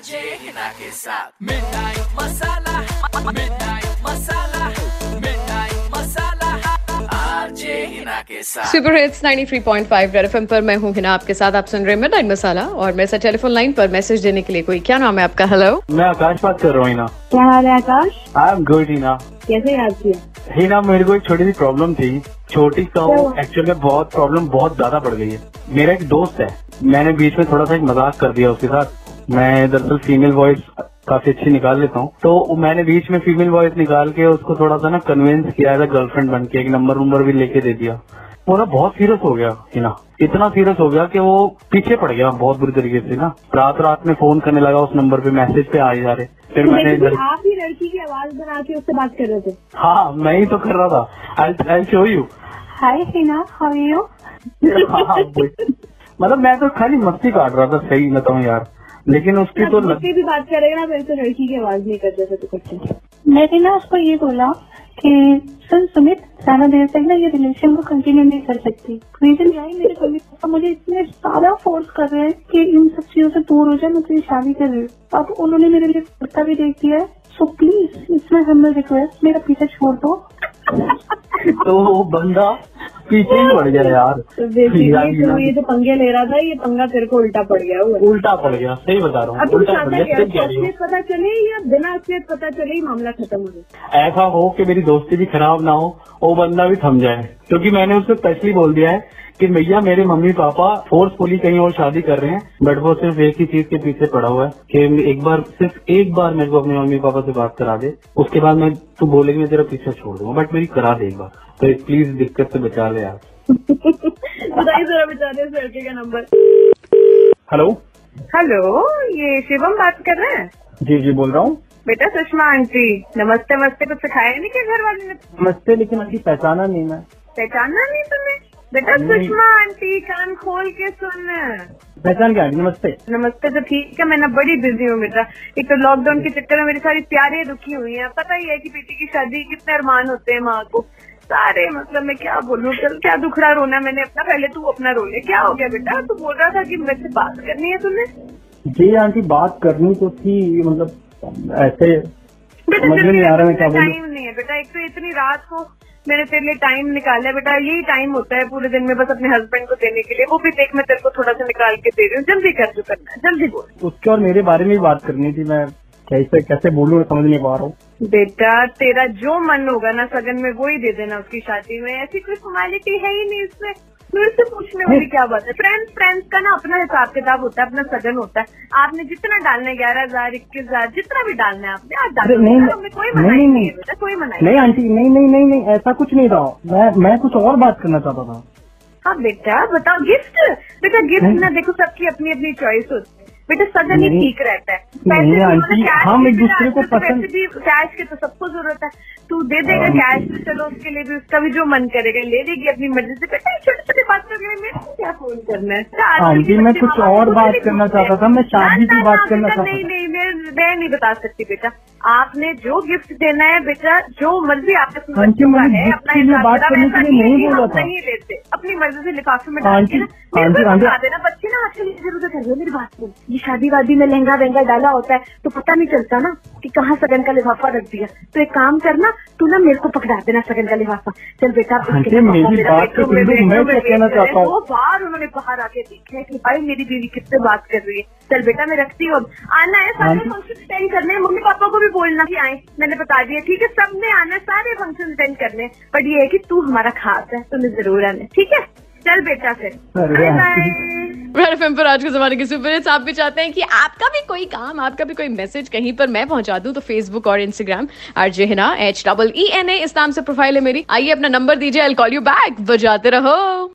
RJ Hina के साथ midnight masala midnight masala midnight masala RJ Hina के साथ सुपर हिट्स 93.5 रेड एफएम पर मैं हूँ हिना आपके साथ आप सुन रहे हैं मिडनाइट मसाला और मेरे साथ टेलीफोन लाइन पर मैसेज देने के लिए कोई क्या नाम है आपका? हेलो मैं आकाश बात कर रहा हूँ हिना। क्या हाल है Akash? I am good Hina. कैसे याद किया? हिना मेरे को एक छोटी सी प्रॉब्लम थी। छोटी सा? एक्चुअल में बहुत प्रॉब्लम बहुत ज़्यादा बढ़ गई है। मेरा एक दोस्त है। मैंने बीच में थोड़ा सा एक मज़ाक कर दिया उसके साथ। मैं दरअसल फीमेल वॉइस काफ़ी अच्छी निकाल लेता हूँ। तो मैंने बीच में फीमेल वॉइस निकाल के उसको थोड़ा सा ना कन्विंस किया था गर्लफ्रेंड बन के एक नंबर नंबर भी लेके दे दिया। वो ना बहुत सीरियस हो गया हिना इतना सीरियस हो गया कि वो पीछे पड़ गया बहुत बुरी तरीके से ना। रात रात में फ़ोन करने लगा उस नंबर पे मैसेज पे आ जा रहे। फिर मैंने लेकिन आप ही लड़की की आवाज़ बना के उससे बात कर रहे थे। हाँ मैं ही तो कर रहा था। I show you hi Hina how you मतलब मैं तो खाली मस्ती काट रहा था सही बताऊँ यार। लेकिन उसकी तो. मुझसे भी बात करेगा ना मेरे से लड़की की आवाज़ नहीं कर जैसे तो करते मैंने ना उसको ये बोला कि सुन सुमित ज़्यादा देर तक ना ये रिलेशन को कंटिन्यू नहीं कर सकती। रीजन यही मेरे मम्मी पापा मुझे इतने ज़्यादा फोर्स कर रहे हैं कि इन सब चीज़ों से दूर हो जाए मैं तेरी शादी कर रही हूँ। अब उन्होंने मेरे लिए कुर्ता भी देख दिया है। सो प्लीज़ इसमें हमें रिक्वेस्ट मेरा पीछे छोड़ दो। तो वो बंदा पीछे ही पड़ गया यार। तो बेसिकली यार, तो ये जो पंगे ले रहा था ये पंगा तेरे को उल्टा पड़ गया उल्टा पड़ गया सही बता रहा हूँ उल्टा पड़ गया पता चले या बिना असलियत पता चले ही मामला खत्म हो गया। ऐसा हो कि मेरी दोस्ती भी खराब ना हो वो बंदा भी थम जाए क्योंकि मैंने उससे स्पेशली बोल दिया है कि भैया मेरे मम्मी पापा फोर्सफुली कहीं और शादी कर रहे हैं बट वो सिर्फ़ एक ही चीज़ के पीछे पड़ा हुआ है कि एक बार सिर्फ़ एक बार मेरे को अपने मम्मी पापा से बात करा दे उसके बाद मैं तू बोलेगी मैं तेरा पीछा छोड़ दूँगा बट मेरी करा दे एक बार। तो प्लीज़ दिक्कत से बचा ले यार। बताइए जरा बेचारे इस लड़के का नंबर हेलो हेलो ये शिवम बात कर रहे हैं? जी जी बोल रहा हूँ। बेटा सुषमा आंटी नमस्ते नमस्ते कुछ सिखाया नहीं क्या घर वाले ने? नमस्ते लेकिन अभी पहचाना नहीं मैं। पहचाना नहीं तुम्हें बेटा सुषमा आंटी कान खोल के सुन। पहचान क्या नमस्ते। नमस्ते तो ठीक है मैं ना बड़ी बिज़ी हूँ बेटा। एक तो लॉकडाउन के चक्कर में मेरी सारी प्यारे दुखी हुई हैं। पता ही है कि बेटी की शादी कितने अरमान होते हैं माँ को। सारे मतलब मैं क्या बोलूँ चल क्या दुखड़ा रोना मैंने अपना पहले तू अपना रो ले। क्या हो गया बेटा? तू बोल रहा था कि मेरे से बात करनी है तुम्हें जी आंटी बात करनी तो थी मतलब ऐसे समझ नहीं आ रहा मैं क्या बोलूँ। टाइम नहीं है बेटा। एक तो इतनी रात को मैंने तेरे लिए टाइम निकाला है बेटा। यही टाइम होता है पूरे दिन में बस अपने हस्बैंड को देने के लिए। वो भी देख मैं तेरे को थोड़ा सा निकाल के दे रही हूँ। जल्दी कर जो करना है जल्दी बोल। उसके और मेरे बारे में ही बात करनी थी मैं। कैसे कैसे बोलूँ समझ नहीं पा रहा हूँ। बेटा तेरा जो मन होगा ना सगन में वो ही दे देना उसकी शादी में। ऐसी कोई फॉर्मेलिटी है ही नहीं इसमें मेरे से पूछने वाली क्या बात है? फ्रेंड्स फ्रेंड्स का ना अपना हिसाब किताब होता है अपना सजन होता है। आपने जितना डालना है ग्यारह हज़ार इक्कीस हज़ार जितना भी डालना है आपने आप डाल। नहीं, कोई नहीं, नहीं, नहीं है कोई मनाई नहीं आंटी नहीं नहीं नहीं नहीं ऐसा कुछ नहीं रहा मैं मैं कुछ और बात करना चाहता था। हाँ बेटा बताओ गिफ्ट? बेटा गिफ्ट ना देखो सबकी अपनी अपनी चॉइस होती है। बेटा सदन ही ठीक रहता है। पैसे आंटी, हम एक दूसरे को तो पसंद- भी कैश के तो सबको ज़रूरत है। तू दे देगा कैश भी चलो उसके लिए भी उसका भी जो मन करेगा ले लेगी अपनी मर्ज़ी से। बेटा छोटे छोटे बात कर रहे मेरे को क्या फ़ोन करना है? आंटी, मैं कुछ और बात करना पूछते। चाहता था, मैं शादी की बात करना चाहता नहीं था। मैं नहीं बता सकती बेटा। आपने जो गिफ्ट देना है बेटा जो मर्ज़ी आपके है अपना बात करने के लिए नहीं है बोला था। नहीं लेते। अपनी मर्ज़ी से लिफाफे में डाल आंटी, को आंटी। बता देना बच्चे ना आजकल ये ज़रूरत है मेरी बात सुन। ये शादी वादी में लहंगा वहंगा डाला होता है तो पता नहीं चलता ना कि कहाँ सगन का लिफाफा रख दिया। तो एक काम करना तू ना मेरे को पकड़ा देना सगन का लिफाफा। चल बेटा बात तो हूँ। बार उन्होंने बाहर आके देखा है कि भाई मेरी बीवी किससे बात कर रही है। चल बेटा मैं रखती हूँ आना है सारे फ़ंक्शन अटेंड करने मम्मी पापा को भी बोलना कि आए। मैंने बता दिया ठीक है? सबने आना है सारे फ़ंक्शन अटेंड करने बट ये है कि तू हमारा खास है तुम्हें ज़रूर आना ठीक है? चल बेटा फिर। अरे बाय बाय रेड एफएम पर आज के जमाने के सुपर हिट्स आप भी चाहते हैं कि आपका भी कोई काम आपका भी कोई मैसेज कहीं पर मैं पहुँचा दूँ तो फेसबुक और Instagram RJ Hina H double E N A इस नाम से प्रोफ़ाइल है मेरी। आइए अपना नंबर दीजिए आई कॉल यू बैक बजाते रहो।